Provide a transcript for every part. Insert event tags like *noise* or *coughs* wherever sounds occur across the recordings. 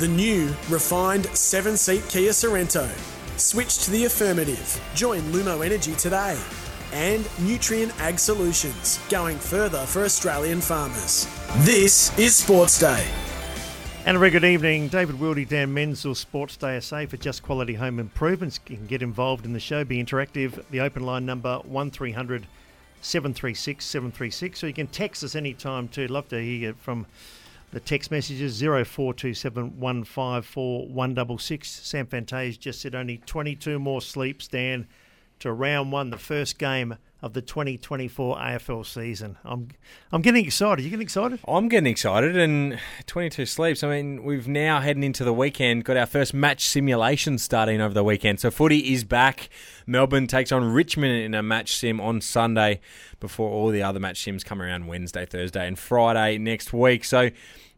The new, refined seven seat Kia Sorento. Switch to the affirmative. Join Lumo Energy today. And Nutrien Ag Solutions, going further for Australian farmers. This is Sports Day. And a very good evening. David Wildy, Dan Menzel, Sports Day SA for Just Quality Home Improvements. You can get involved in the show, be interactive. The open line number 1300 736 736. So you can text us anytime too. Love to hear from the text messages 0427 154 166. Sam Fantasia just said only 22 more sleeps, Dan, to round one, the first game of the 2024 AFL season. I'm I'm getting excited. You getting excited? I'm getting excited, and 22 sleeps. I mean, we've now heading into the weekend. Got our first match simulation starting over the weekend. So footy is back. Melbourne takes on Richmond in a match sim on Sunday, before all the other match sims come around Wednesday, Thursday, and Friday next week. So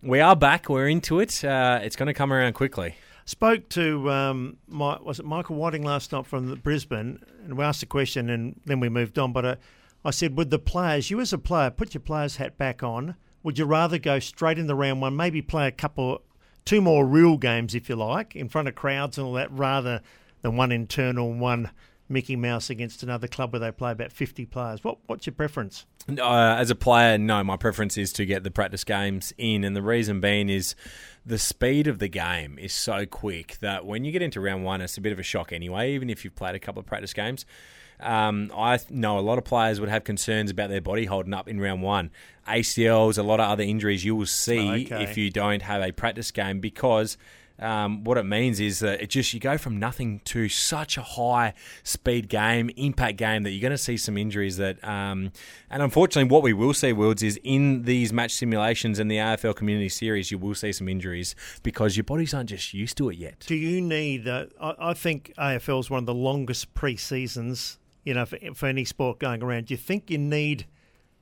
we are back. We're into it. Uh, it's going to come around quickly. Spoke to um, my, was it Michael Whiting last night from Brisbane, and we asked a question, and then we moved on. But uh, I said, would the players, you as a player, put your player's hat back on? Would you rather go straight in the round one, maybe play a couple, two more real games, if you like, in front of crowds and all that, rather than one internal one Mickey Mouse against another club where they play about 50 players? What, what's your preference? Uh, as a player, no, my preference is to get the practice games in, and the reason being is the speed of the game is so quick that when you get into round one, it's a bit of a shock anyway, even if you've played a couple of practice games. Um, I know a lot of players would have concerns about their body holding up in round one. ACLs, a lot of other injuries you will see Okay. if you don't have a practice game because um, what it means is that it just you go from nothing to such a high speed game, impact game that you're going to see some injuries that, um, and unfortunately, what we will see, Worlds, is in these match simulations and the AFL Community Series, you will see some injuries because your bodies aren't just used to it yet. Do you need? Uh, I, think AFL is one of the longest pre-seasons, you know, for, for any sport going around. Do you think you need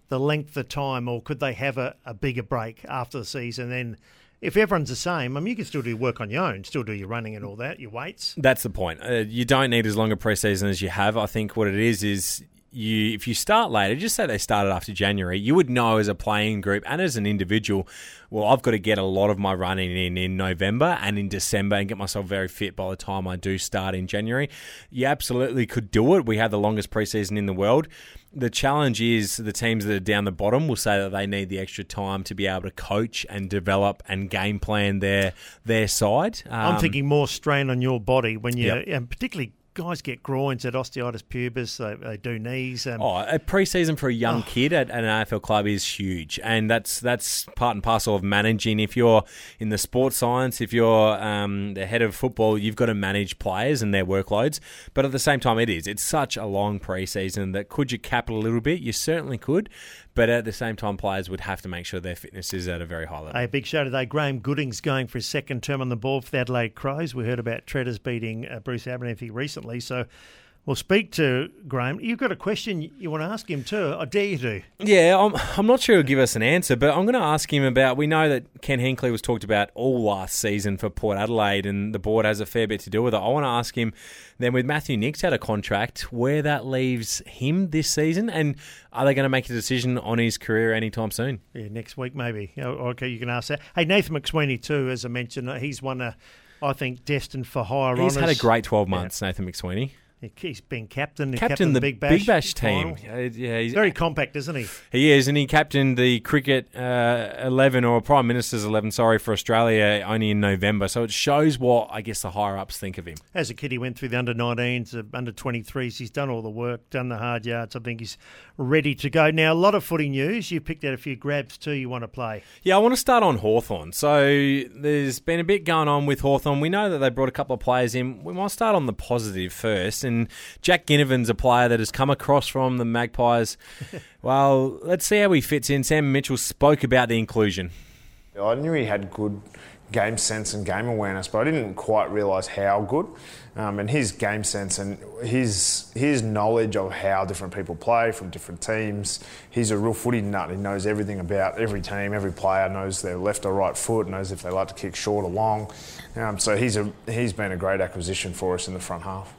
the length of time, or could they have a, a bigger break after the season? Then, if everyone's the same, I mean, you can still do work on your own, still do your running and all that, your weights. That's the point. Uh, you don't need as long a preseason as you have. I think what it is is you if you start later, just say they started after January, you would know as a playing group and as an individual, well, I've got to get a lot of my running in in November and in December and get myself very fit by the time I do start in January. You absolutely could do it. We have the longest preseason in the world. The challenge is the teams that are down the bottom will say that they need the extra time to be able to coach and develop and game plan their their side. I'm Um, thinking more strain on your body when you, Yep. and particularly guys get groins, at osteitis pubis, they, they do knees. Um, Oh, a preseason for a young kid at, at an AFL club is huge, and that's that's part and parcel of managing. If you're in the sports science, if you're um, the head of football, you've got to manage players and their workloads. But at the same time, it is it's such a long preseason that could you cap it a little bit? You certainly could, but at the same time, players would have to make sure their fitness is at a very high level. A big show today. Graeme Goodings going for his second term on the board for the Adelaide Crows. We heard about Treaders beating uh, Bruce Abernethy recently, so we'll speak to Graeme. You've got a question you want to ask him too. I dare you to. Yeah, I'm, I'm not sure he'll give us an answer, but I'm going to ask him about. We know that Ken Hinkley was talked about all last season for Port Adelaide, and the board has a fair bit to do with it. I want to ask him then with Matthew Nicks out of contract, where that leaves him this season, and are they going to make a decision on his career anytime soon? Yeah, next week maybe. Okay, you can ask that. Hey, Nathan McSweeney too, as I mentioned, he's one. Uh, I think destined for higher He's honours. had a great 12 months, Nathan McSweeney. He's been captain. Captain the Big Bash, Bash team. Uh, yeah, he's Very compact, isn't he? He is, and he captained the cricket uh, 11 or Prime Minister's 11, sorry, for Australia only in November. So it shows what I guess the higher ups think of him. As a kid, he went through the under 19s, the under 23s. He's done all the work, done the hard yards. I think he's ready to go. Now, a lot of footy news. You picked out a few grabs too you want to play. Yeah, I want to start on Hawthorn. So there's been a bit going on with Hawthorn. We know that they brought a couple of players in. We might start on the positive first. And Jack Ginnivan's a player that has come across from the Magpies. *laughs* well, let's see how he fits in. Sam Mitchell spoke about the inclusion. I knew he had good game sense and game awareness, but I didn't quite realise how good. Um, and his game sense and his his knowledge of how different people play from different teams. He's a real footy nut. He knows everything about every team, every player knows their left or right foot, knows if they like to kick short or long. Um, so he's a he's been a great acquisition for us in the front half.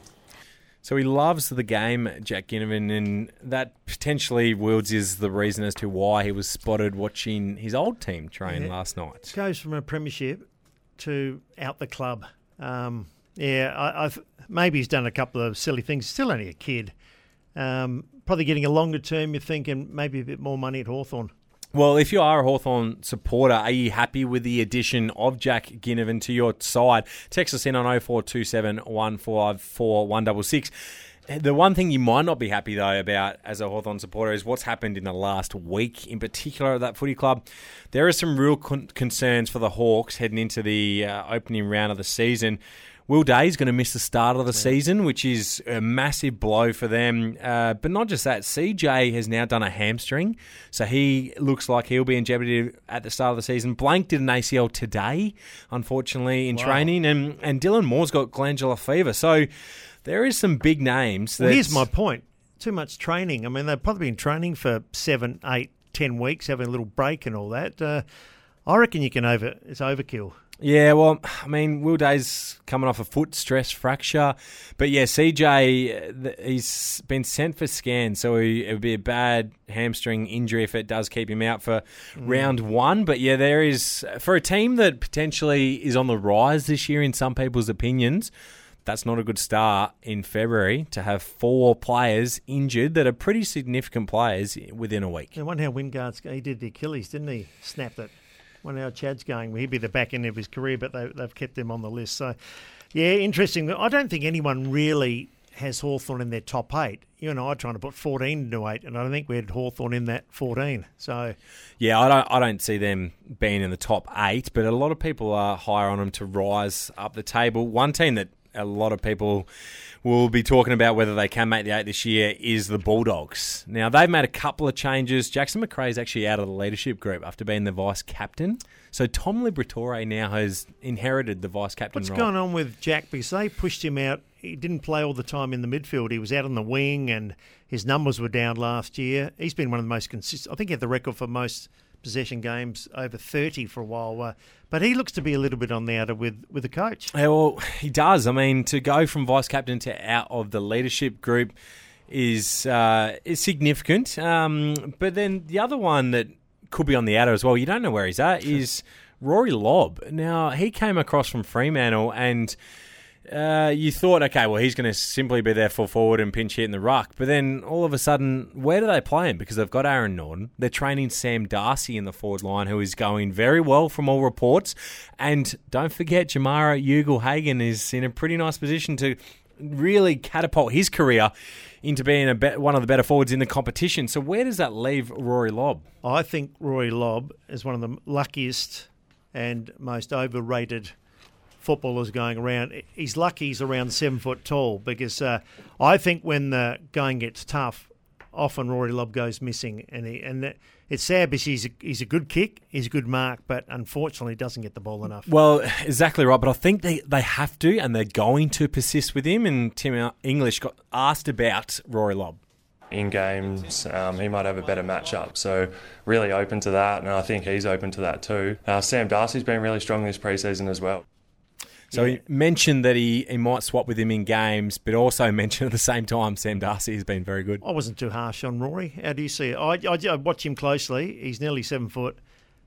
So he loves the game, Jack Ginnivan, and that potentially wields is the reason as to why he was spotted watching his old team train Yeah. last night. Goes from a premiership to out the club. Um, yeah, I, I've maybe he's done a couple of silly things. Still only a kid. Um, probably getting a longer term. You're thinking maybe a bit more money at Hawthorn. Well, if you are a Hawthorn supporter, are you happy with the addition of Jack Ginnivan to your side? Text us in on 0427 154 166. The one thing you might not be happy though about as a Hawthorn supporter is what's happened in the last week, in particular at that footy club. There are some real con- concerns for the Hawks heading into the uh, opening round of the season. Will Day's going to miss the start of the season, which is a massive blow for them. Uh, but not just that, CJ has now done a hamstring, so he looks like he'll be in jeopardy at the start of the season. Blank did an ACL today, unfortunately, in Wow. training, and and Dylan Moore's got glandular fever. So there is some big names. Well, here's my point. Too much training. I mean, they've probably been training for seven, eight, ten weeks, having a little break and all that. Uh, I reckon you can over. It's overkill. Yeah, well, I mean, Will Day's coming off a foot stress fracture, but yeah, CJ, uh, he's been sent for scans, so it would be a bad hamstring injury if it does keep him out for hmm. round one. But yeah, there is for a team that potentially is on the rise this year, in some people's opinions. That's not a good start in February to have four players injured that are pretty significant players within a week. I wonder how Wingard's. He did the Achilles, didn't he? Snapped it. Wonder how Chad's going. He'd be the back end of his career, but they, they've kept him on the list. So, yeah, interesting. I don't think anyone really has Hawthorn in their top eight. You and I are trying to put 14 into eight, and I don't think we had Hawthorn in that 14. So, Yeah, I don't. I don't see them being in the top eight, but a lot of people are higher on them to rise up the table. One team that a lot of people will be talking about whether they can make the eight this year is the Bulldogs. Now they've made a couple of changes. Jackson McRae is actually out of the leadership group after being the vice captain. So Tom Liberatore now has inherited the vice captain what's role. going on with Jack? Because they pushed him out. He didn't play all the time in the midfield. He was out on the wing, and his numbers were down last year. He's been one of the most consistent. I think he had the record for most possession games over 30 for a while. Uh, but he looks to be a little bit on the outer with, with the coach. Yeah, well, he does. I mean, to go from vice captain to out of the leadership group is uh, is significant. Um, but then the other one that could be on the outer as well, you don't know where he's at, is Rory Lobb. Now he came across from Fremantle and. Uh, you thought, okay, well, he's going to simply be there full forward and pinch hit in the ruck. But then all of a sudden, where do they play him? Because they've got Aaron Naughton. They're training Sam Darcy in the forward line, who is going very well from all reports. And don't forget, Jamarra Ugle-Hagan is in a pretty nice position to really catapult his career into being be- one of the better forwards in the competition. So where does that leave Rory Lobb? I think Rory Lobb is one of the luckiest and most overrated footballers going around. He's lucky he's around seven foot tall because uh, I think when the going gets tough, often Rory Lobb goes missing, and he, and that- it's sad because he's a, he's a good kick, he's a good mark, but unfortunately doesn't get the ball enough. Well, exactly right. But I think they, they have to, and they're going to persist with him. And Tim English got asked about Rory Lobb. in games, um, he might have a better matchup. So really open to that, and I think he's open to that too. Uh, Sam Darcy's been really strong this preseason as well. So he mentioned that he, he might swap with him in games, but also *laughs* mentioned at the same time Sam Darcy has been very good. I wasn't too harsh on Rory. How do you see it? I, I, I watch him closely. He's nearly seven foot.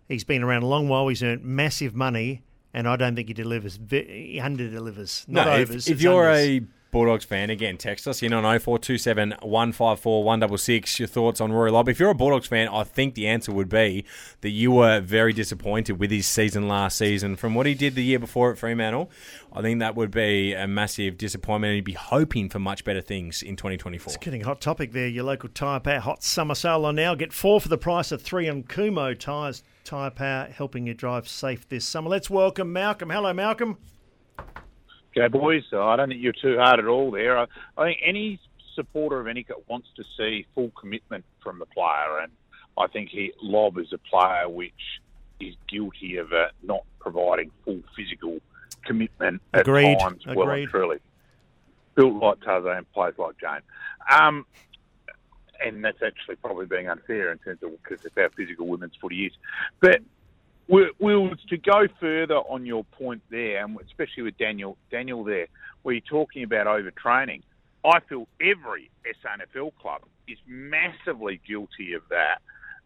He's been around a long while. He's earned massive money, and I don't think he delivers. He under delivers, not no, if, overs. if it's you're unders. a Bulldogs fan, again, text us in on 0427 154 166 your thoughts on Rory Lobb. If you're a Bulldogs fan, I think the answer would be that you were very disappointed with his season last season. From what he did the year before at Fremantle, I think that would be a massive disappointment and he'd be hoping for much better things in 2024. It's getting a hot topic there. Your local tyre power hot summer sale on now. Get four for the price of three on Kumho tyres. Tyre power helping you drive safe this summer. Let's welcome Malcolm. Hello, Malcolm. Okay, boys. I don't think you're too hard at all there. I, I think any supporter of any wants to see full commitment from the player, and I think he Lobb is a player which is guilty of uh, not providing full physical commitment Agreed. at times. Well Agreed. and truly, built like Tarzan, and plays like Jane. Um, and that's actually probably being unfair in terms of because of how physical women's footy is. But Wills, to go further on your point there, and especially with Daniel Daniel there, where you're talking about overtraining, I feel every SANFL club is massively guilty of that,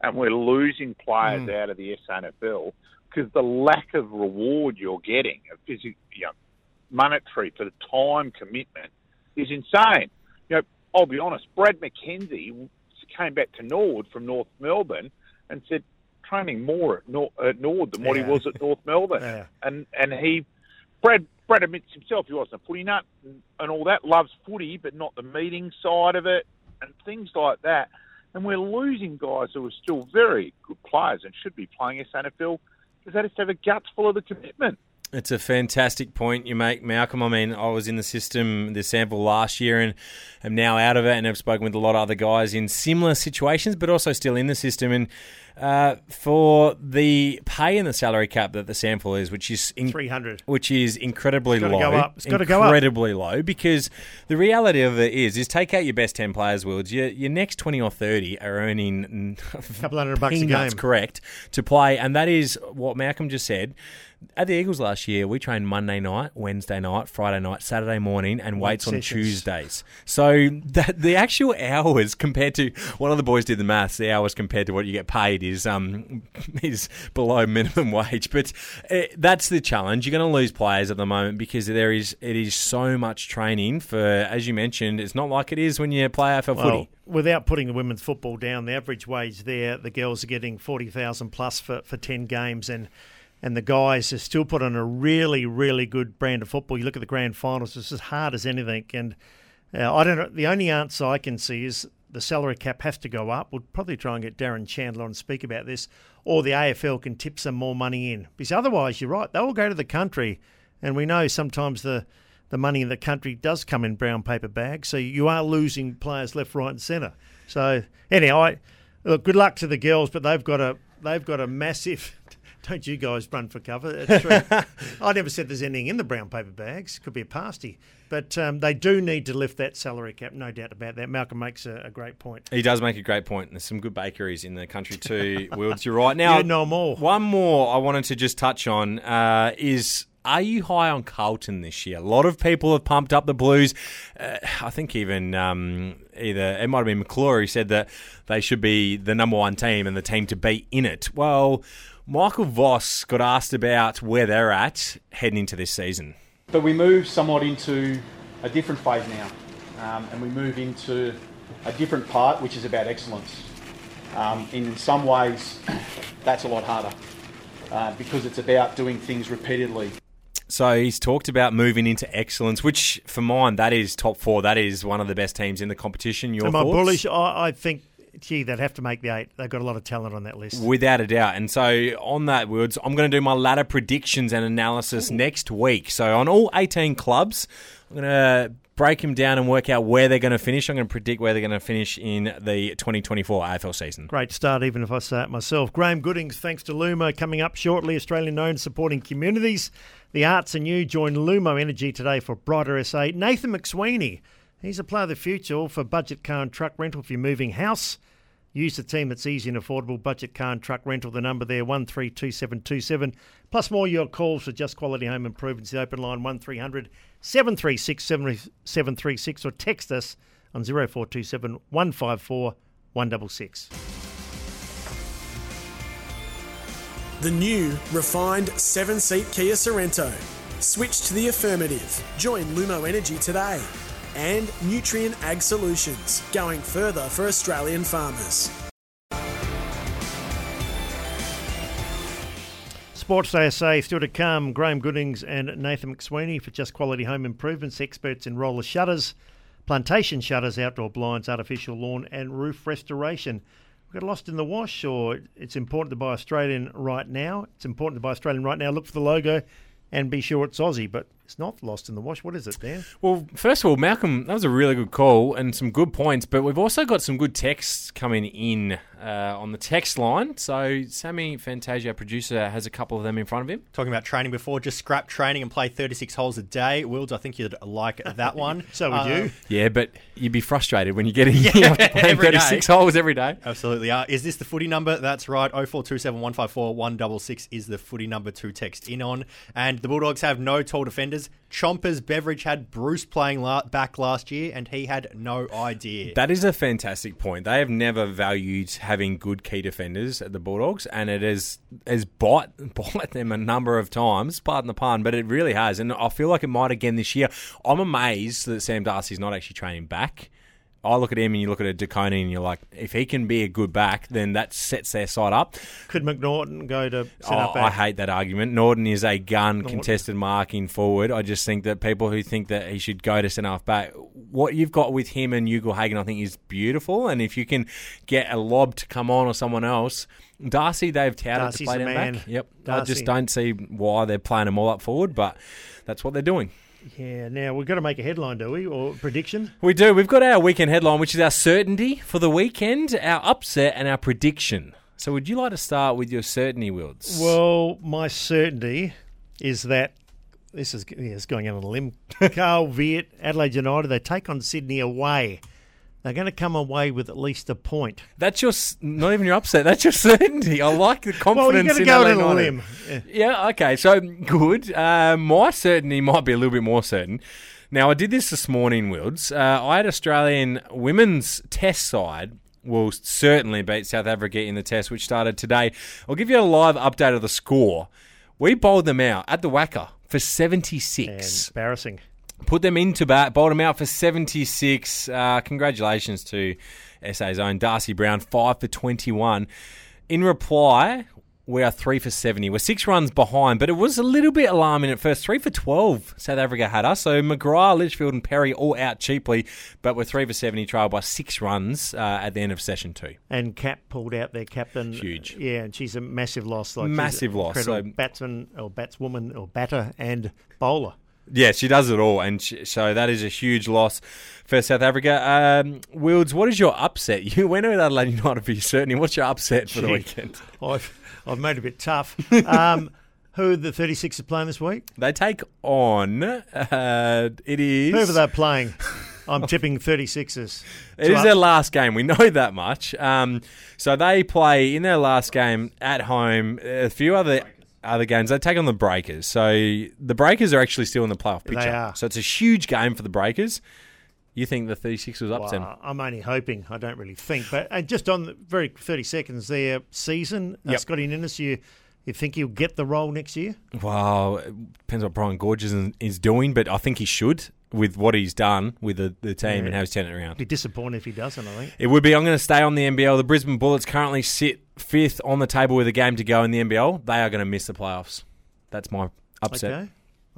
and we're losing players mm. out of the SANFL because the lack of reward you're getting, of physical, you know, monetary for the time commitment, is insane. You know, I'll be honest. Brad McKenzie came back to Norwood from North Melbourne and said training more at, Nor- at Nord than what Yeah. he was at North Melbourne. Yeah. And and he, Brad Brad admits himself he wasn't a footy nut and, and all that. Loves footy, but not the meeting side of it and things like that. And we're losing guys who are still very good players and should be playing SANFL because they just have a guts full of the commitment. It's a fantastic point you make, Malcolm. I mean, I was in the system, the sample last year, and am now out of it, and have spoken with a lot of other guys in similar situations, but also still in the system. And uh, for the pay in the salary cap that the sample is, which is in, 300. which is incredibly It's low, go up. It's gotta go up. incredibly low, because the reality of it is, is take out your best ten players, Wilds. Your, your next twenty or thirty are earning a *laughs* Couple hundred bucks a game. correct, to play, and that is what Malcolm just said. At the Eagles last year, we trained Monday night, Wednesday night, Friday night, Saturday morning, and weights on. Tuesdays. So *laughs* that the actual hours compared to one of the boys did the maths, the hours compared to what you get paid is um *laughs* is below minimum wage. But uh, that's the challenge. You're going to lose players at the moment because there is it is so much training for, as you mentioned, it's not like it is when you play AFL Well, footy. without putting the women's football down, the average wage there, the girls are getting forty thousand plus for, for ten games, and and the guys are still put on a really really good brand of football. You look at the grand finals; it's as hard as anything. And uh, I don't know. The only answer I can see is the salary cap has to go up. We'll probably try and get Darren Chandler on to speak about this, or the AFL can tip some more money in. Because otherwise, you're right; they will go to the country, and we know sometimes the the money in the country does come in brown paper bags, so you are losing players left, right, and centre. So anyhow, I, look, good luck to the girls, but they've got a they've got a massive. Don't you guys run for cover? *laughs* I never said there's anything in the brown paper bags. Could be a pasty, but um, they do need to lift that salary cap. No doubt about that. Malcolm makes a, a great point. He does make a great point. There's some good bakeries in the country too, *laughs* Wilds. You're right. Now, You know more. One more I wanted to just touch on uh, is. Are you high on Carlton this year? A lot of people have pumped up the Blues. Uh, I think even um, either it might have been McClure who said that they should be the number one team and the team to be in it. Well, Michael Voss got asked about where they're at heading into this season. But we move somewhat into a different phase now, um, and we move into a different part, which is about excellence. Um, in some ways, *coughs* that's a lot harder uh, because it's about doing things repeatedly. So he's talked about moving into excellence, which for mine that is top four. That is one of the best teams in the competition. Your Am I bullish? I, I think, gee, they'd have to make the eight. They've got a lot of talent on that list. Without a doubt. And so, on that, words, I'm going to do my ladder predictions and analysis next week. So, on all 18 clubs, I'm going to break them down and work out where they're going to finish. I'm going to predict where they're going to finish in the 2024 AFL season. Great start, even if I say it myself. Graeme Goodings, thanks to Lumo, coming up shortly. Australian owned supporting communities. The arts and you join Lumo Energy today for Brighter SA. Nathan McSweeney, he's a player of the future for budget car and truck rental if you're moving house. Use the team that's easy and affordable. Budget car and truck rental. The number there one three two seven two seven. Plus more your calls for just quality home improvements. The open line one 736 736 or text us on zero four two seven one five four one double six. The new, refined seven seat Kia Sorento. Switch to the affirmative. Join Lumo Energy today. And Nutrien Ag Solutions, going further for Australian farmers. Sports Day SA still to come. Graeme Goodings and Nathan McSweeney for Just Quality Home Improvements, experts in roller shutters, plantation shutters, outdoor blinds, artificial lawn, and roof restoration. We got lost in the wash, or it's important to buy Australian right now. It's important to buy Australian right now. Look for the logo and be sure it's Aussie, but it's not lost in the wash. What is it, Dan? Well, first of all, Malcolm, that was a really good call and some good points, but we've also got some good texts coming in uh, on the text line. So, Sammy Fantasia, producer, has a couple of them in front of him. Talking about training before, just scrap training and play 36 holes a day. Wills, I think you'd like that *laughs* one. so would uh, you. Yeah, but you'd be frustrated when you get in yeah, *laughs* playing 36 day. holes every day. Absolutely. Uh, is this the footy number? That's right. 0427 154 166 is the footy number to text in on. And the Bulldogs have no tall defenders. Chompers Beveridge had Bruce playing la- back last year, and he had no idea. That is a fantastic point. They have never valued having good key defenders at the Bulldogs, and it has has bought *laughs* bought them a number of times. Pardon the pun, but it really has, and I feel like it might again this year. I'm amazed that Sam Darcy's not actually training back. I look at him and you look at a De Koning and you're like, if he can be a good back, then that sets their side up. Could McNaughton go to set oh, up? I hate that argument. Naughton is a gun Naughton. contested marking forward. I just think that people who think that he should go to centre half back, what you've got with him and Ugle-Hagan, I think is beautiful. And if you can get a lob to come on or someone else, Darcy, they've touted Darcy's to play man. back. Yep. Darcy. I just don't see why they're playing them all up forward, but that's what they're doing. Yeah, now we've got to make a headline, do we, or prediction? We do. We've got our weekend headline, which is our certainty for the weekend, our upset, and our prediction. So, would you like to start with your certainty, Wilds? Well, my certainty is that this is yeah, it's going out on a limb. *laughs* Carl Veart, Adelaide United, they take on Sydney away they're going to come away with at least a point. That's your not even your upset. That's your *laughs* certainty. I like the confidence. well, you got to go a limb. Yeah. yeah. Okay. So good. Uh, my certainty might be a little bit more certain. Now I did this this morning, Wilds. Uh, I had Australian women's Test side will certainly beat South Africa in the Test, which started today. I'll give you a live update of the score. We bowled them out at the WACA for seventy six. Embarrassing put them into bat, bowled them out for 76. Uh, congratulations to SA's own Darcie Brown, 5 for 21. In reply, we are 3 for 70. We're six runs behind, but it was a little bit alarming at first. 3 for 12, South Africa had us. So McGrath, Litchfield, and Perry all out cheaply, but we're 3 for 70, trailed by six runs uh, at the end of session two. And Kapp pulled out their captain. Huge. Yeah, and she's a massive loss. Like massive loss. So, batsman or batswoman or batter and bowler. Yeah, she does it all, and she, so that is a huge loss for South Africa. Um, Wilds, what is your upset? *laughs* You went with Adelaide United for your certainty. What's your upset for the weekend? *laughs* I've, I've made it a bit tough. Um, *laughs* who are the 36ers playing this week? They take on, uh, it is... Whoever they're playing. I'm tipping 36ers. It is their last game. We know that much. Um, so they play in their last game at home. A few other other games, they take on the Breakers. So the Breakers are actually still in the playoff picture. They are. So it's a huge game for the Breakers. You think the 36 was up well, to I'm only hoping. I don't really think. But and just on the very 30 seconds there, season, uh, yep. Scotty Ninnis, you, you think he'll get the role next year? Well, it depends what Brian Goorjian is, is doing, but I think he should with what he's done with the, the team yeah. and how he's turned it around. Be disappointed if he doesn't, I think. It would be. I'm going to stay on the NBL. The Brisbane Bullets currently sit fifth on the table with a game to go in the NBL. They are going to miss the playoffs. That's my upset. Okay.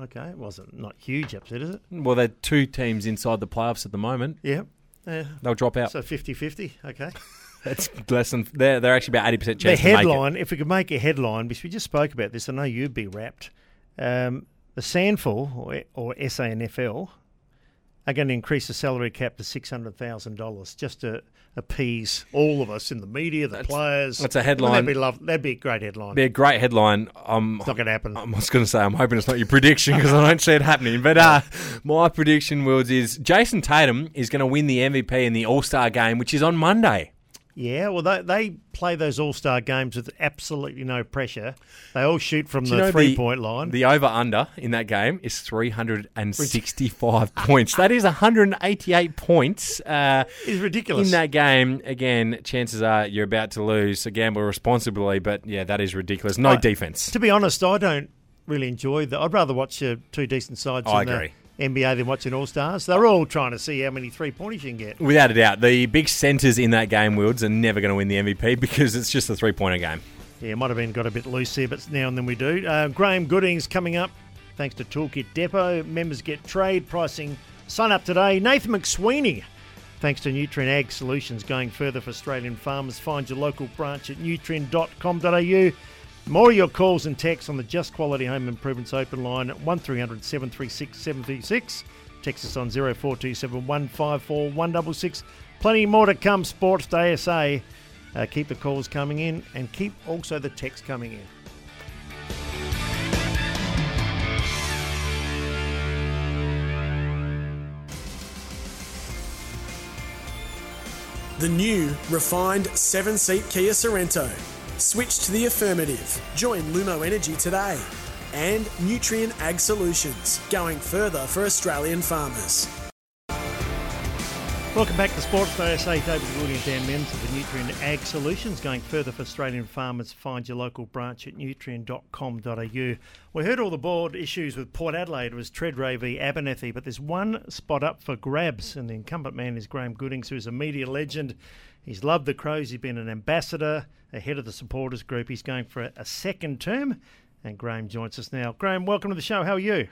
Okay. It wasn't not huge upset, is it? Well, they're two teams inside the playoffs at the moment. Yeah. Yeah. They'll drop out. So 50-50. Okay. *laughs* That's less than they're they're actually about eighty percent chance. The headline, if we could make a headline, because we just spoke about this, I know you'd be wrapped. Um, the SANFL or, or SANFL are going to increase the salary cap to six hundred thousand dollars just to appease all of us in the media, the that's, players. That's a headline. that'd be love. That'd be a great headline. Be a great headline. Um, it's not going to happen. I was going to say I'm hoping it's not your prediction because I don't see it happening. But uh, *laughs* my prediction, Wills, is Jayson Tatum is going to win the MVP in the All Star game, which is on Monday. Yeah, well, they, they play those All Star games with absolutely no pressure. They all shoot from Do the you know three the, point line. The over under in that game is 365 *laughs* points. That is 188 points. Uh, it's ridiculous. In that game, again, chances are you're about to lose. So gamble responsibly, but yeah, that is ridiculous. No I, defense. To be honest, I don't really enjoy that. I'd rather watch uh, two decent sides I in, agree. NBA than watching All Stars. They're all trying to see how many three pointers you can get. Without a doubt, the big centres in that game, Wilds, are never going to win the MVP *laughs* because it's just a three pointer game. Yeah, might have been got a bit loose there, but now and then we do. Uh, Graeme Goodings coming up thanks to Toolkit Depot. Members get trade pricing. Sign up today. Nathan McSweeney. Thanks to Nutrien Ag Solutions, going further for Australian farmers. Find your local branch at nutrien.com.au. More of your calls and texts on the Just Quality Home Improvements open line at 1300 736 736. Text us on 0427 154 166. Plenty more to come, Sports Day SA. Uh, keep the calls coming in and keep also the text coming in. The new, refined seven seat Kia Sorento. Switch to the affirmative. Join Lumo Energy today. And Nutrien Ag Solutions, going further for Australian farmers. Welcome back to Sports Day SA. David Wildy and Dan Menz of the Nutrien Ag Solutions. Going further for Australian farmers, find your local branch at nutrien.com.au. We heard all the board issues with Port Adelaide. It was Tredrea v Abernethy, but there's one spot up for grabs, and the incumbent man is Graeme Goodings, who's a media legend. He's loved the Crows. He's been an ambassador, ahead of the supporters group. He's going for a second term, and Graeme joins us now. Graeme, welcome to the show. How are you?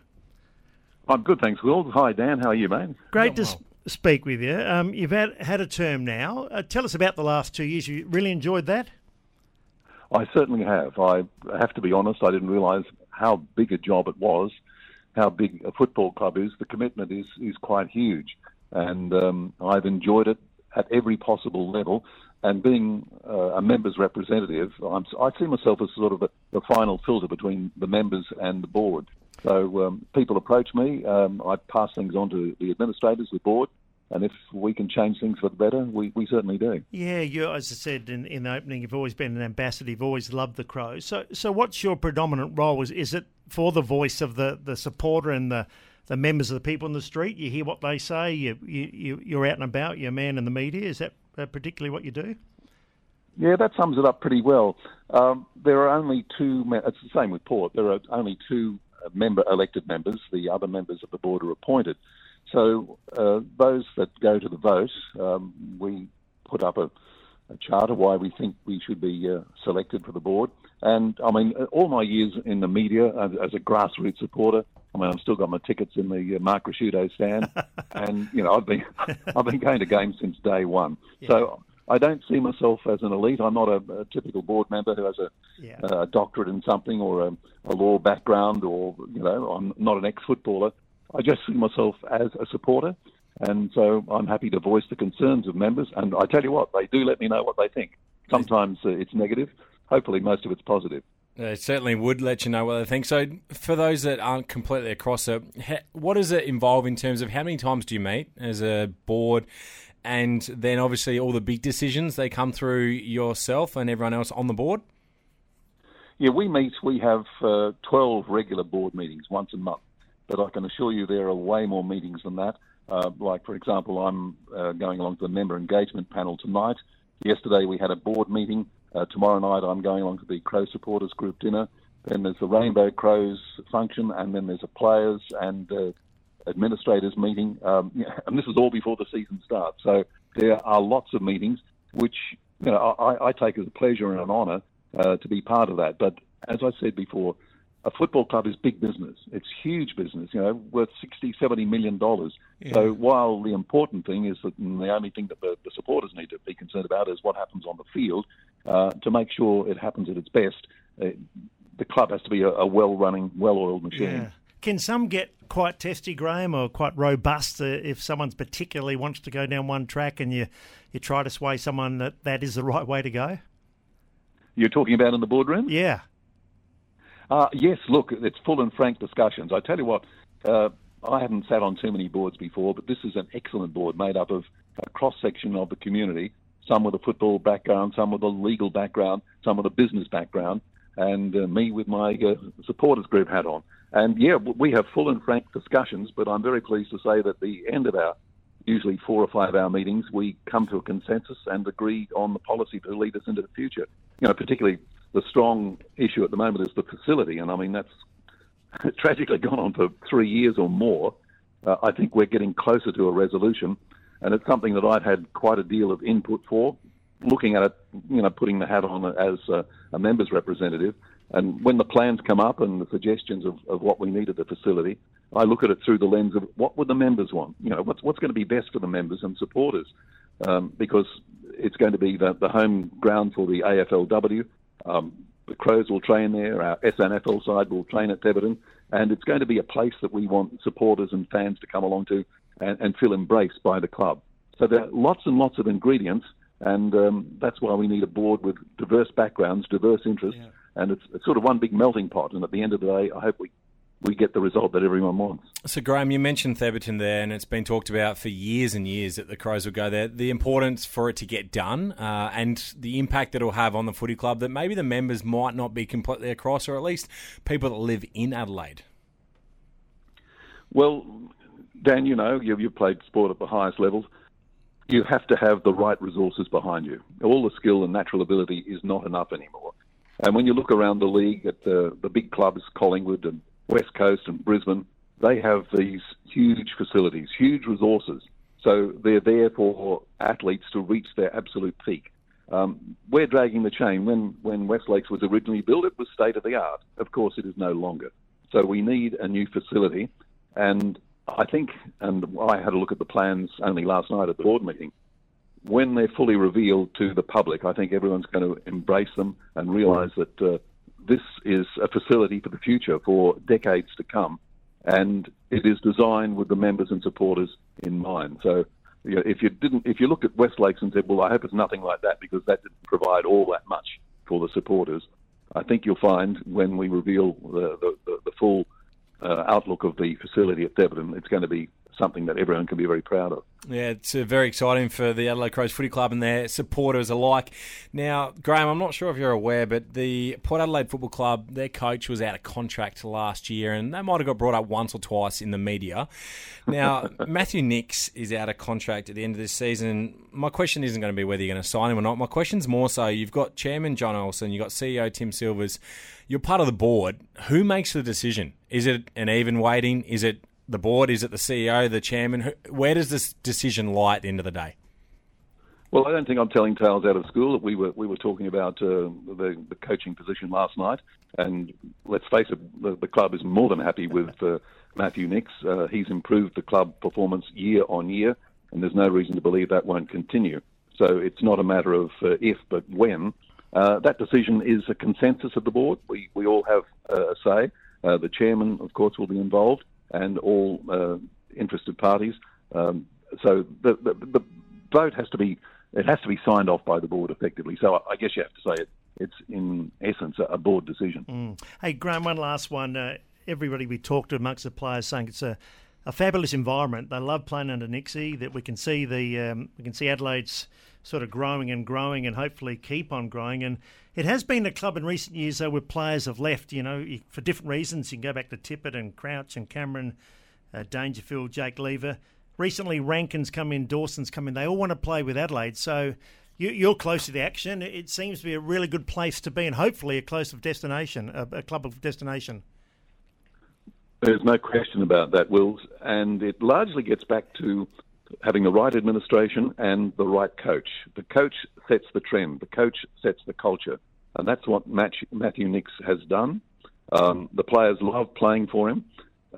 I'm good, thanks, Will. Hi, Dan. How are you, mate? Great to speak with you. Um, you've had, had a term now. Uh, tell us about the last two years. You really enjoyed that? I certainly have. I have to be honest, I didn't realise how big a job it was, how big a football club is. The commitment is, is quite huge. And um, I've enjoyed it at every possible level. And being uh, a members representative, I'm, I see myself as sort of a, the final filter between the members and the board. So um, people approach me, um, I pass things on to the administrators, the board, and if we can change things for the better, we, we certainly do. Yeah, you as I said in, in the opening, you've always been an ambassador. You've always loved the Crows. So, so what's your predominant role? Is is it for the voice of the, the supporter and the, the members of the people in the street? You hear what they say. You you you're out and about. You're a man in the media. Is that particularly what you do? Yeah, that sums it up pretty well. Um, there are only two. It's the same with Port. There are only two member elected members. The other members of the board are appointed. So uh, those that go to the vote, um, we put up a, a, charter why we think we should be uh, selected for the board. And I mean, all my years in the media as, a grassroots supporter, I mean, I've still got my tickets in the uh, Mark Ricciuto stand, *laughs* and you know, I've been *laughs* I've been going to games since day one. Yeah. So I don't see myself as an elite. I'm not a, a typical board member who has a, yeah. a doctorate in something or a, a, law background, or you know, I'm not an ex-footballer. I just see myself as a supporter, and so I'm happy to voice the concerns of members. And I tell you what, they do let me know what they think. Sometimes uh, it's negative. Hopefully, most of it's positive. They certainly would let you know what they think. So, for those that aren't completely across it, what does it involve in terms of how many times do you meet as a board? and then obviously all the big decisions they come through yourself and everyone else on the board. Yeah, we meet. We have uh, twelve regular board meetings once a month, but I can assure you there are way more meetings than that. Uh, like for example, I'm uh, going along to the member engagement panel tonight. Yesterday we had a board meeting. Uh, tomorrow night I'm going along to the Crow supporters group dinner. Then there's the Rainbow Crows function, and then there's a players and uh, administrators meeting, um, *laughs* and this is all before the season starts. So there are lots of meetings, which you know I, I take as a pleasure and an honour uh, to be part of that. But as I said before, a football club is big business. It's huge business, you know, worth 60, 70 million dollars. Yeah. So while the important thing is that the only thing that the, the, supporters need to be concerned about is what happens on the field, uh, to make sure it happens at its best, uh, the club has to be a, a well-running, well-oiled machine. Yeah. Can some get quite testy, Graeme, or quite robust uh, if someone's particularly wants to go down one track and you, you try to sway someone that that is the *laughs* right way to go? You're talking about in the boardroom? Yeah. Uh, yes, look, it's full and frank discussions. I tell you what, uh, I haven't sat on too many boards before, but this is an excellent board made up of a cross section of the community, some with a football background, some with a legal background, some with a business background, and uh, me with my uh, supporters group hat on. And yeah, we have full and frank discussions, but I'm very pleased to say that at the end of our usually four or five hour meetings, we come to a consensus and agree on the policy to lead us into the future. You know, particularly the strong issue at the moment is the facility, and I mean that's *laughs* tragically gone on for three years or more. uh, I think we're getting closer to a resolution, and it's something that I've had quite a deal of input for. Looking at it, you know, putting the hat on as a, a members representative, and when the plans come up and the suggestions of, of what we need at the facility, I look at it through the lens of what would the members want? You know, what's, what's going to be best for the members and supporters? Um, because it's going to be the, the home ground for the AFLW. Um, the Crows will train there. Our SANFL side will train at Thebarton. And it's going to be a place that we want supporters and fans to come along to and, and feel embraced by the club. So there are lots and lots of ingredients. And um, that's why we need a board with diverse backgrounds, diverse interests. Yeah and it's, it's sort of one big melting pot. And at the end of the day, I hope we we get the result that everyone wants. So, Graeme, you mentioned Thebarton there, and it's been talked about for years and years that the Crows will go there. The importance for it to get done uh, and the impact that it'll have on the footy club that maybe the members might not be completely across, or at least people that live in Adelaide. Well, Dan, you know, you've, you've played sport at the highest levels. You have to have the right resources behind you. All the skill and natural ability is not enough anymore. And when you look around the league at the, the big clubs, Collingwood and West Coast and Brisbane, they have these huge facilities, huge resources. So they're there for athletes to reach their absolute peak. Um, we're dragging the chain. When, when West Lakes was originally built, it was state of the art. Of course, it is no longer. So we need a new facility. And I think, and I had a look at the plans only last night at the board meeting, when they're fully revealed to the public, I think everyone's going to embrace them and realise that uh, this is a facility for the future for decades to come, and it is designed with the members and supporters in mind. So, you know, if you didn't, if you looked at West Lakes and said, "Well, I hope it's nothing like that," because that didn't provide all that much for the supporters, I think you'll find when we reveal the the, the, the full uh, outlook of the facility at Thebarton, it's going to be something that everyone can be very proud of. Yeah, it's uh, very exciting for the Adelaide Crows Footy Club and their supporters alike. Now, Graeme, I'm not sure if you're aware, but the Port Adelaide Football Club, their coach was out of contract last year, and that might have got brought up once or twice in the media. Now, *laughs* Matthew Nicks is out of contract at the end of this season. My question isn't going to be whether you're going to sign him or not. My question's more so you've got Chairman John Olsen, you've got CEO Tim Silvers, you're part of the board. Who makes the decision? Is it an even weighting? Is it the board? Is it the CEO, the chairman? Where does this decision lie at the end of the day? Well, I don't think I'm telling tales out of school. We were we were talking about uh, the, the coaching position last night, and let's face it, the, the club is more than happy with uh, Matthew Nicks. Uh, he's improved the club performance year on year, and there's no reason to believe that won't continue. So it's not a matter of uh, if, but when. Uh, that decision is a consensus of the board. We we all have a say. Uh, the chairman, of course, will be involved and all uh, interested parties. Um, so the, the, the vote has to be it has to be signed off by the board effectively. So I guess you have to say it. It's in essence a board decision. Mm. Hey, Graeme, one last one. Uh, everybody we talked to amongst the players saying it's a, a fabulous environment. They love playing under Nixie. That we can see the um, we can see Adelaide's sort of growing and growing and hopefully keep on growing. And it has been a club in recent years, though, where players have left, you know, for different reasons. You can go back to Tippett and Crouch and Cameron, uh, Dangerfield, Jake Lever. Recently, Rankine's come in, Dawson's come in. They all want to play with Adelaide. So you, are close to the action. It seems to be a really good place to be and hopefully a close of destination, a, a club of destination. There's no question about that, Wills. And it largely gets back to having the right administration and the right coach. The coach sets the trend, the coach sets the culture, and that's what Matthew Nicks has done. Um, the players love playing for him.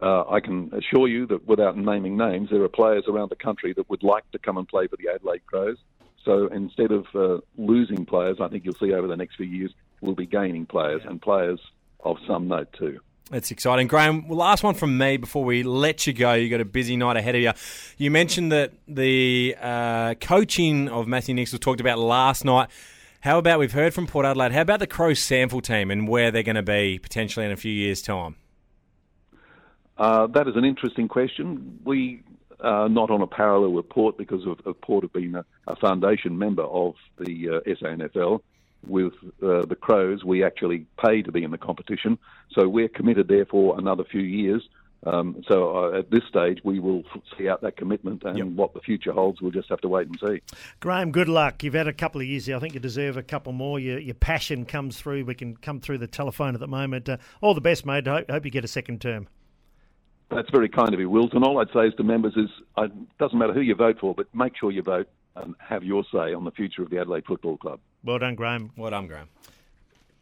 Uh, I can assure you that without naming names, there are players around the country that would like to come and play for the Adelaide Crows. So instead of uh, losing players, I think you'll see over the next few years, we'll be gaining players yeah. and players of some note too. That's exciting. Graeme, last one from me before we let you go. You've got a busy night ahead of you. You mentioned that the uh, coaching of Matthew Nicks was talked about last night. How about we've heard from Port Adelaide? How about the Crows SANFL team and where they're going to be potentially in a few years' time? Uh, that is an interesting question. We are not on a parallel with Port because of, of Port have been a, a, foundation member of the uh, SANFL with uh, the Crows, we actually pay to be in the competition. So we're committed there for another few years. Um, so uh, at this stage, we will see out that commitment and yep. what the future holds. We'll just have to wait and see. Graeme, good luck. You've had a couple of years here. I think you deserve a couple more. Your, your passion comes through. We can come through the telephone at the moment. Uh, all the best, mate. I hope, hope you get a second term. That's very kind of you, Wills. And all I'd say is to members is it doesn't matter who you vote for, but make sure you vote and have your say on the future of the Adelaide Football Club. Well done, Graeme. Well done, Graeme.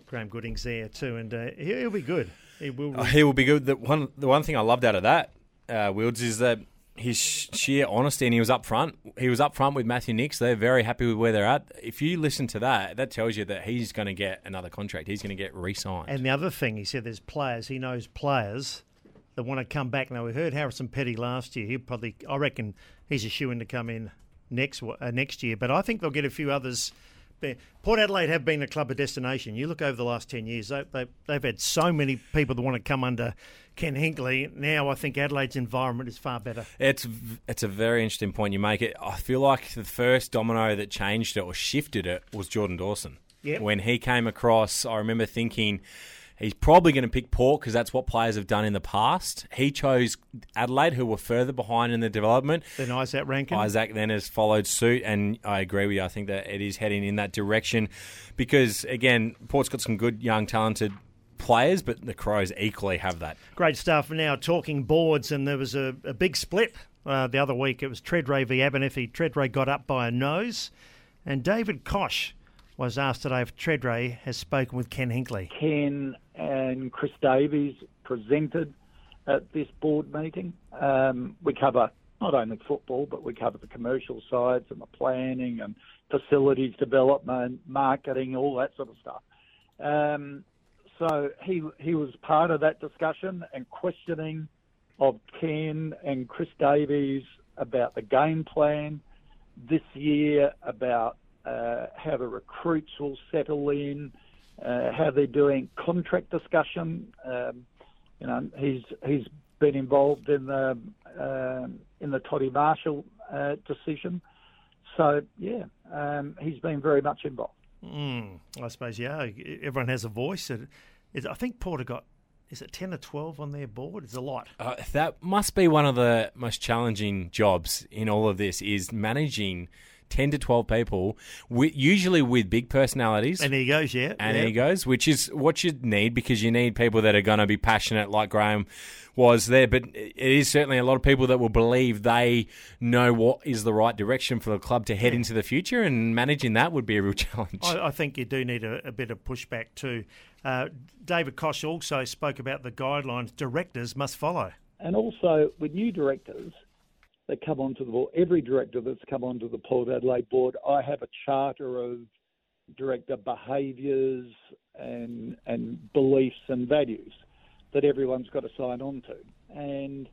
Graeme Goodings there too, and uh, he'll be good. He will. Oh, he will be good. The one, the one thing I loved out of that, uh, Wilds, is that his sheer honesty and he was up front. He was up front with Matthew Nicks. They're very happy with where they're at. If you listen to that, that tells you that he's going to get another contract. He's going to get re-signed. And the other thing, he said, there's players. He knows players that want to come back. Now we heard Harrison Petty last year. He probably, I reckon, he's a shoe in to come in next uh, next year. But I think they'll get a few others. Port Adelaide have been a club of destination. You look over the last 10 years, they, they, they've had so many people that want to come under Ken Hinkley. Now I think Adelaide's environment is far better. It's it's a very interesting point you make. It. I feel like the first domino that changed it or shifted it was Jordan Dawson. Yep. When he came across, I remember thinking he's probably going to pick Port because that's what players have done in the past. He chose Adelaide, who were further behind in the development. Then Izak Rankine. Izak then has followed suit, and I agree with you. I think that it is heading in that direction because, again, Port's got some good, young, talented players, but the Crows equally have that. Great stuff. Now talking boards, and there was a, a big split uh, the other week. It was Tredrea v Abernethy. Tredrea got up by a nose, and David Koch was asked today if Tredrea has spoken with Ken Hinkley. Ken and Chris Davies presented at this board meeting. Um, we cover not only football, but we cover the commercial sides and the planning and facilities development, marketing, all that sort of stuff. Um, so he he was part of that discussion and questioning of Ken and Chris Davies about the game plan this year, about uh, how the recruits will settle in, uh, how they're doing contract discussion. Um, you know, he's he's been involved in the uh, in the Toddy Marshall uh, decision. So yeah, um, he's been very much involved. Mm, I suppose yeah. Everyone has a voice. It, it, I think Porter got is it ten or twelve on their board? It's a lot. Uh, that must be one of the most challenging jobs in all of this is managing. 10 to 12 people, with, usually with big personalities. And egos, yeah. And yeah. egos, which is what you need because you need people that are going to be passionate, like Graeme was there. But it is certainly a lot of people that will believe they know what is the right direction for the club to head into the future, and managing that would be a real challenge. I, I think you do need a, a bit of pushback too. Uh, David Koch also spoke about the guidelines directors must follow. And also with new directors that come onto the board, every director that's come onto the Port Adelaide board, I have a charter of director behaviours and and beliefs and values that everyone's got to sign on to. And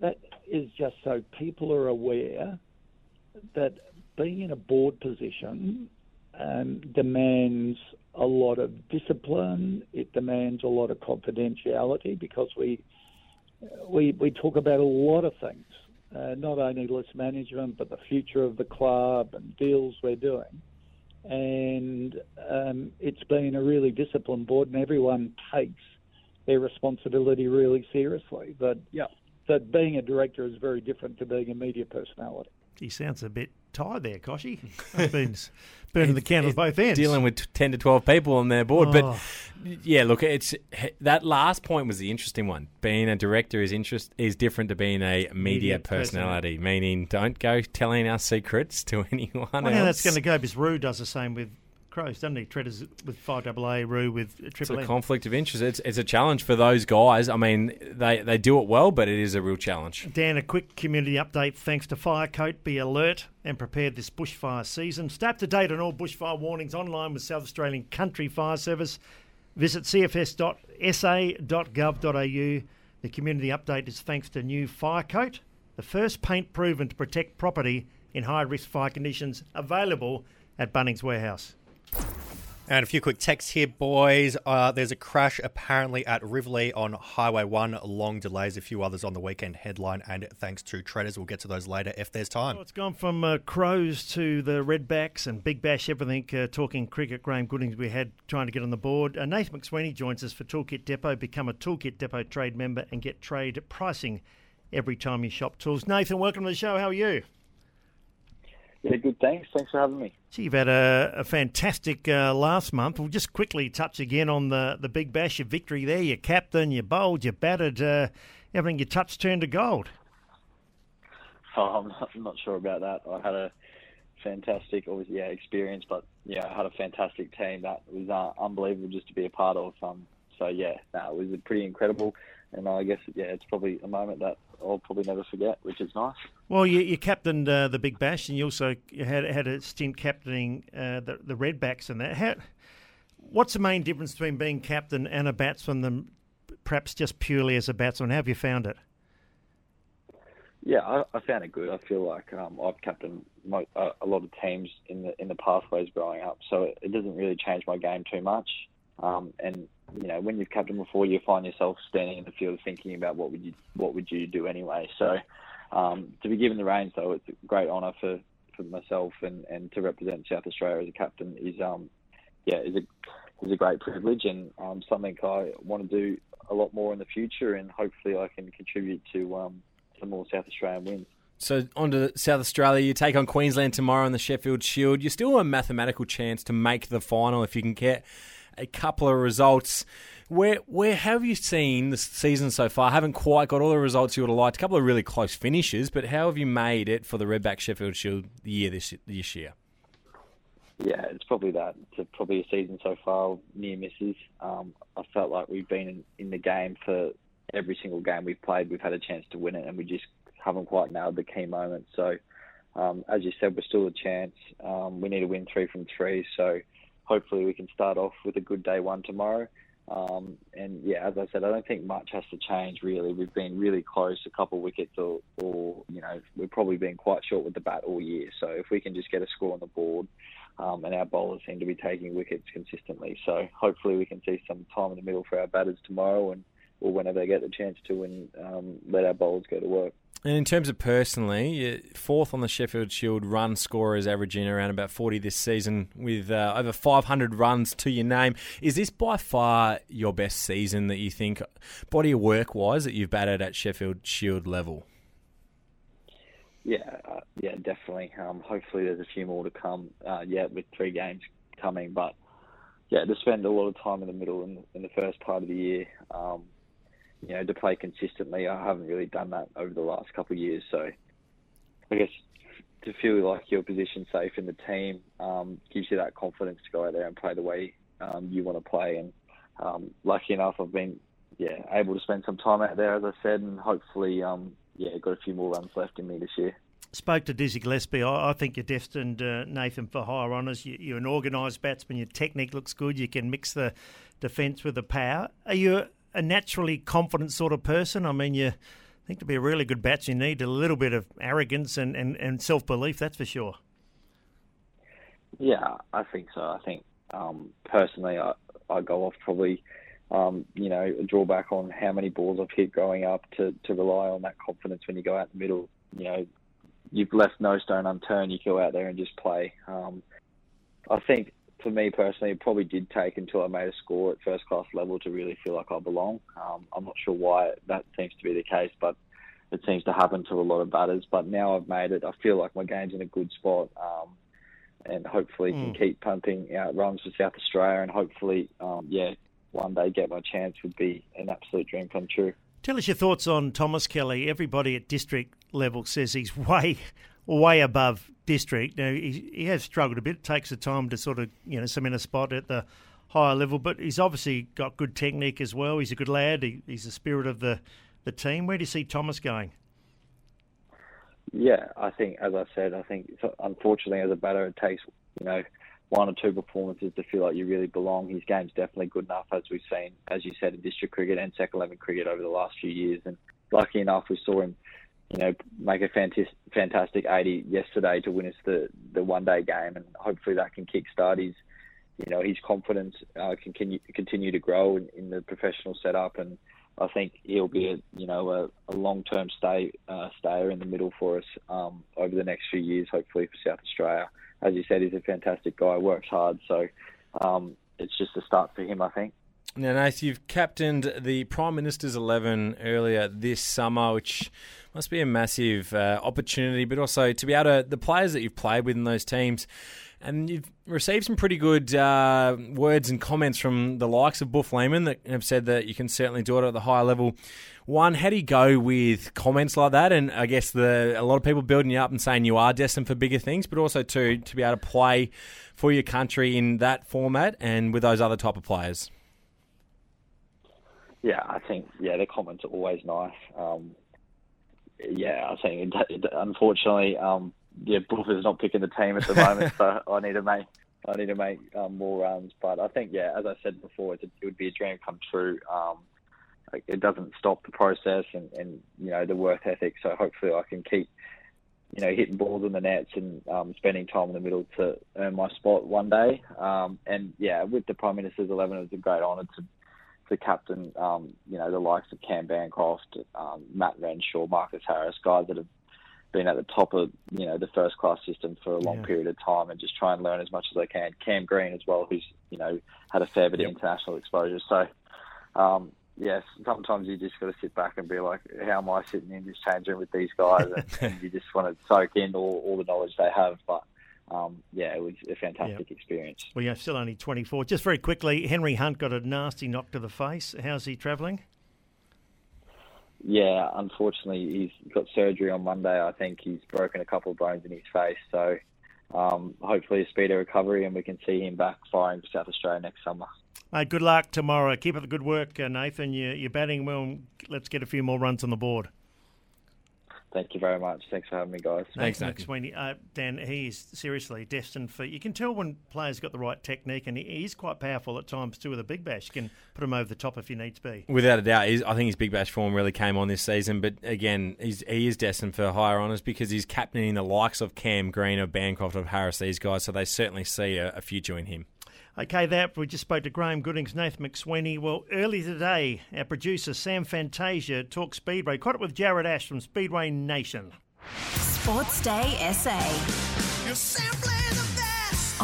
that is just so people are aware that being in a board position um, demands a lot of discipline. It demands a lot of confidentiality because we we we talk about a lot of things, uh, not only list management but the future of the club and deals we're doing. And um, it's been a really disciplined board, and everyone takes their responsibility really seriously. But yeah, that being a director is very different to being a media personality. He sounds a bit tired there, Kochie. *laughs* been burning the candles both ends. Dealing with ten to twelve people on their board, oh. but yeah, look, it's that last point was the interesting one. Being a director is interest is different to being a media, media personality, meaning don't go telling our secrets to *laughs* anyone. Well, else. that's going to go because Roo does the same with Crows, doesn't he? Treaders with five double A, Roo with triple. It's a conflict of interest. It's, it's a challenge for those guys. I mean, they they do it well, but it is a real challenge. Dan, a quick community update. Thanks to Firecoat, be alert and prepared this bushfire season. Stay up to date on all bushfire warnings online with South Australian Country Fire Service. Visit cfs.sa.gov.au. The community update is thanks to new Firecoat, the first paint proven to protect property in high risk fire conditions, available at Bunnings Warehouse. And a few quick texts here, boys. Uh, there's a crash apparently at Rivoli on Highway 1. Long delays, a few others on the weekend headline, and thanks to traders. We'll get to those later if there's time. Well, it's gone from uh, Crows to the Redbacks and Big Bash, everything. Uh, talking cricket, Graeme Goodings, we had trying to get on the board. Uh, Nathan McSweeney joins us for Toolkit Depot. Become a Toolkit Depot trade member and get trade pricing every time you shop tools. Nathan, welcome to the show. How are you? Yeah, good. Thanks. Thanks for having me. So you've had a, a fantastic uh, last month. We'll just quickly touch again on the, the Big Bash, your victory there. Your captain, you bowled, you batted, uh, everything you touched turned to gold. Oh, I'm not, I'm not sure about that. I had a fantastic, obviously, yeah, experience, but yeah, I had a fantastic team that was uh, unbelievable just to be a part of. Um, so yeah, no, it was pretty incredible, and I guess yeah, it's probably a moment that I'll probably never forget, which is nice. Well, you, you captained uh, the Big Bash, and you also had had a stint captaining uh, the the Redbacks and that. How, what's the main difference between being captain and a batsman than perhaps just purely as a batsman? How have you found it? Yeah, I, I found it good. I feel like um, I've captained mo- a, a lot of teams in the in the pathways growing up, so it, it doesn't really change my game too much. Um, and you know, when you've captained before, you find yourself standing in the field thinking about what would you what would you do anyway. So um, to be given the reins, though, it's a great honour for, for myself and, and to represent South Australia as a captain is um yeah is a is a great privilege and um, something I want to do a lot more in the future, and hopefully I can contribute to um, some more South Australian wins. So on to South Australia, you take on Queensland tomorrow in the Sheffield Shield. You're still a mathematical chance to make the final if you can get a couple of results. Where where have you seen the season so far? I haven't quite got all the results you would have liked. A couple of really close finishes, but how have you made it for the Redback Sheffield Shield year this this year? Yeah, it's probably that. It's probably a season so far near misses. Um, I felt like we've been in, in the game for every single game we've played. We've had a chance to win it, and we just haven't quite nailed the key moments. So, um, as you said, we're still a chance. Um, we need to win three from three. So, hopefully, we can start off with a good day one tomorrow. Um, and yeah, as I said, I don't think much has to change really. We've been really close, a couple wickets, or, or you know, we've probably been quite short with the bat all year. So if we can just get a score on the board, um, and our bowlers seem to be taking wickets consistently, so hopefully we can see some time in the middle for our batters tomorrow, and or whenever they get the chance to, and um, let our bowlers go to work. And in terms of personally, fourth on the Sheffield Shield run scorers, averaging around about 40 this season with uh, over 500 runs to your name. Is this by far your best season that you think, body of work wise, that you've batted at Sheffield Shield level? Yeah, uh, yeah, definitely. Um, hopefully, there's a few more to come. Uh, yeah, with three games coming, but yeah, to spend a lot of time in the middle in, in the first part of the year, um, you know, to play consistently. I haven't really done that over the last couple of years. So I guess to feel like your position safe in the team um, gives you that confidence to go out there and play the way um, you want to play. And um, lucky enough, I've been yeah able to spend some time out there, as I said, and hopefully um, yeah got a few more runs left in me this year. Spoke to Dizzy Gillespie. I, I think you're destined, uh, Nathan, for higher honours. You, you're an organised batsman. Your technique looks good. You can mix the defence with the power. Are you a naturally confident sort of person? I mean, you think to be a really good batsman, you need a little bit of arrogance and, and, and self belief, that's for sure. Yeah, I think so. I think um, personally, I, I go off probably, um, you know, a drawback on how many balls I've hit growing up to, to rely on that confidence when you go out the middle. You know, you've left no stone unturned. You go out there and just play. Um, I think for me personally, it probably did take until I made a score at first class level to really feel like I belong. Um, I'm not sure why that seems to be the case, but it seems to happen to a lot of batters. But now I've made it, I feel like my game's in a good spot, um, and hopefully mm. can keep pumping out runs for South Australia, and hopefully, um, yeah, one day get my chance would be an absolute dream come true. Tell us your thoughts on Thomas Kelly. Everybody at district level says he's *laughs* way, way above district. Now he, he has struggled a bit. It takes the time to sort of you know cement a spot at the higher level, but he's obviously got good technique as well. He's a good lad. He, he's the spirit of the the team. Where do you see Thomas going? Yeah, I think as I said, I think unfortunately as a batter it takes you know one or two performances to feel like you really belong. His game's definitely good enough, as we've seen, as you said, in district cricket and second eleven cricket over the last few years. And lucky enough, we saw him you know, make a fantastic, fantastic 80 yesterday to win us the, the one day game, and hopefully that can kickstart his, you know, his confidence uh, can continue, continue to grow in, in, the professional setup, and I think he'll be a, you know, a, a long term stay uh, stayer in the middle for us um, over the next few years, hopefully for South Australia. As you said, he's a fantastic guy, works hard, so um, it's just a start for him, I think. Now, Nath, you've captained the Prime Minister's 11 earlier this summer, which must be a massive uh, opportunity, but also to be able to, the players that you've played with in those teams, and you've received some pretty good uh, words and comments from the likes of Boof Lehmann that have said that you can certainly do it at the higher level. One, how do you go with comments like that? And I guess the a lot of people building you up and saying you are destined for bigger things, but also two to be able to play for your country in that format and with those other type of players. Yeah, I think yeah the comments are always nice. Um, yeah, I think unfortunately, um, yeah, Buffer's not picking the team at the moment, *laughs* so I need to make I need to make um, more runs. But I think yeah, as I said before, a, it would be a dream come true. Um, it doesn't stop the process and, and you know the work ethic. So hopefully I can keep you know hitting balls in the nets and um, spending time in the middle to earn my spot one day. Um, and yeah, with the Prime Minister's eleven, it was a great honour to to captain um, you know the likes of Cam Bancroft, um, Matt Renshaw, Marcus Harris, guys that have been at the top of you know the first class system for a long Yeah. period of time and just try and learn as much as they can. Cam Green as well, who's you know had a fair bit of international exposure. So um, yes, sometimes you just got to sit back and be like, how am I sitting in this change room with these guys? And, and *laughs* you just want to soak in all, all the knowledge they have. But um, yeah, it was a fantastic experience. Well, you're still only 24. Just very quickly, Henry Hunt got a nasty knock to the face. How's he travelling? Yeah, unfortunately, he's got surgery on Monday. I think he's broken a couple of bones in his face. So um, hopefully a speedy recovery and we can see him back firing for South Australia next summer. Mate, good luck tomorrow. Keep up the good work, uh, Nathan. You, you're batting well. Let's get a few more runs on the board. Thank you very much. Thanks for having me, guys. Nathan McSweeney. Uh, Dan, he is seriously destined for. You can tell when players got the right technique, and he, he's quite powerful at times too with a big bash. You can put him over the top if you need to be. Without a doubt, he's, I think his big bash form really came on this season. But again, he's, he is destined for higher honours because he's captaining the likes of Cam Green, of Bancroft, of Harris. These guys, so they certainly see a, a future in him. Okay, that we just spoke to Graeme Goodings, Nathan McSweeney. Well, early today, our producer Sam Fantasia talked Speedway. Caught up with Jared Ash from Speedway Nation. Sports Day SA.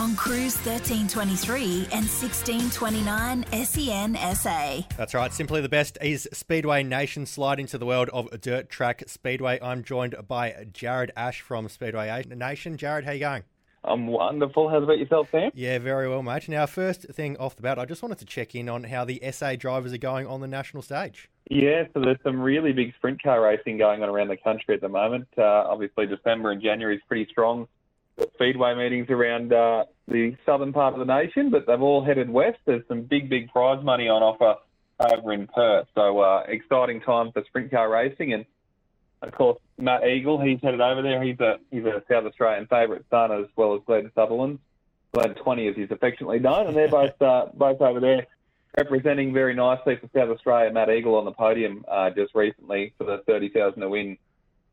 On Cruise 1323 and 1629 SEN SA. That's right. Simply the best is Speedway Nation slide into the world of dirt track speedway. I'm joined by Jared Ash from Speedway Nation. Jared, how you going? I'm wonderful. How's about yourself, Sam? Yeah, very well, mate. Now, first thing off the bat, I just wanted to check in on how the SA drivers are going on the national stage. Yeah, so there's some really big sprint car racing going on around the country at the moment. Uh, obviously, December and January is pretty strong. Speedway meetings around uh, the southern part of the nation, but they've all headed west. There's some big, big prize money on offer over in Perth. So uh, exciting time for sprint car racing. And of course, Matt Egel, he's headed over there. He's a he's a South Australian favourite son as well as Glenn Sutherland. Glenn 20 as he's affectionately known, and they're both uh, both over there representing very nicely for South Australia. Matt Egel on the podium uh, just recently for the 30,000 to win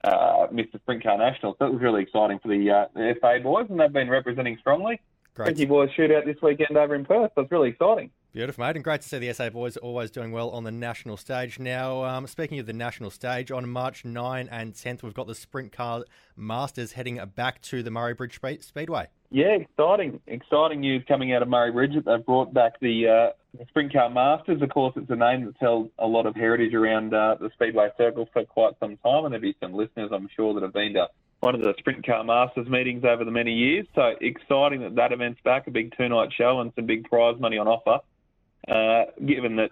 uh, Mr. Sprint Car National. So that was really exciting for the, uh, the FA boys, and they've been representing strongly. Great. Frankie Boys shootout this weekend over in Perth. So it's really exciting. Beautiful, mate, and great to see the SA boys always doing well on the national stage. Now, um, speaking of the national stage, on March 9 and 10th, we've got the Sprint Car Masters heading back to the Murray Bridge Speedway. Yeah, exciting, exciting news coming out of Murray Bridge that they've brought back the, uh, Sprint Car Masters. Of course, it's a name that's held a lot of heritage around uh, the Speedway Circle for quite some time, and there'll be some listeners, I'm sure, that have been to one of the Sprint Car Masters meetings over the many years. So exciting that that event's back, a big two-night show and some big prize money on offer. Uh, given that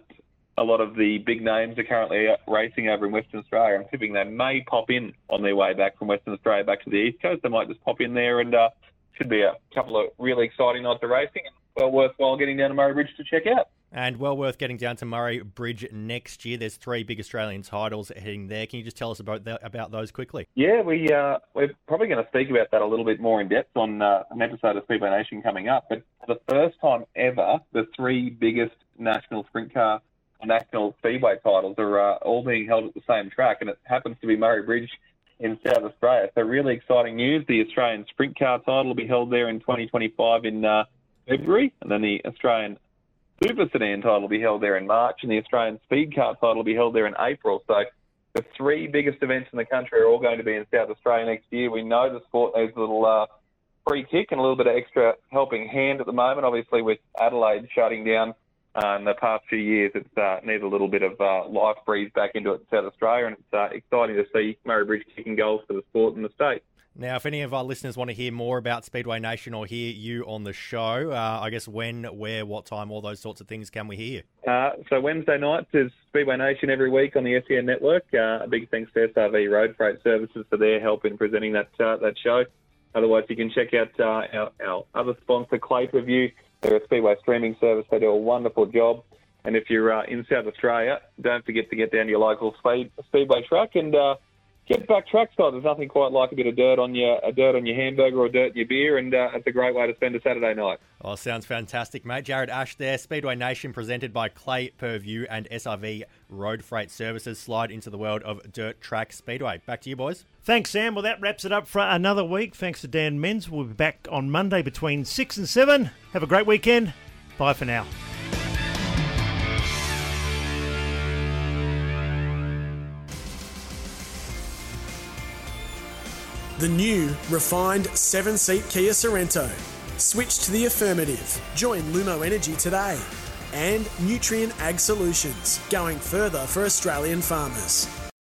a lot of the big names are currently racing over in Western Australia, I'm tipping they may pop in on their way back from Western Australia back to the East Coast. They might just pop in there and uh, should be a couple of really exciting nights of racing and well worthwhile getting down to Murray Bridge to check out. And well worth getting down to Murray Bridge next year. There's three big Australian titles heading there. Can you just tell us about about those quickly? Yeah, we uh, we're probably going to speak about that a little bit more in depth on uh, an episode of Speedway Nation coming up. But for the first time ever, the three biggest national sprint car, national speedway titles are uh, all being held at the same track, and it happens to be Murray Bridge in South Australia. So really exciting news. The Australian sprint car title will be held there in 2025 in uh, February, and then the Australian Super Sedan title will be held there in March, and the Australian Speed Car title will be held there in April. So the three biggest events in the country are all going to be in South Australia next year. We know the sport needs a little uh, free kick and a little bit of extra helping hand at the moment, obviously with Adelaide shutting down Uh, in the past few years, it's uh, needed a little bit of uh, life breathed back into it in South Australia, and it's uh, exciting to see Murray Bridge kicking goals for the sport in the state. Now, if any of our listeners want to hear more about Speedway Nation or hear you on the show, uh, I guess when, where, what time, all those sorts of things can we hear? Uh, so Wednesday nights is Speedway Nation every week on the SEN network. Uh, a big thanks to SRV Road Freight Services for their help in presenting that uh, that show. Otherwise, you can check out uh, our, our other sponsor, Clay Review. View. They're a Speedway streaming service. They do a wonderful job. And if you're uh, in South Australia, don't forget to get down to your local speed, Speedway track and get back trackside. There's nothing quite like a bit of dirt on your a dirt on your hamburger or dirt in your beer, and uh, it's a great way to spend a Saturday night. Oh, sounds fantastic, mate. Jared Ash there, Speedway Nation, presented by Clay Per View and SRV Road Freight Services. Slide into the world of dirt track speedway. Back to you, boys. Thanks, Sam. Well, that wraps it up for another week. Thanks to Dan Menz. We'll be back on Monday between 6 and 7. Have a great weekend. Bye for now. The new, refined seven seat Kia Sorento. Switch to the affirmative. Join Lumo Energy today. And Nutrien Ag Solutions, going further for Australian farmers.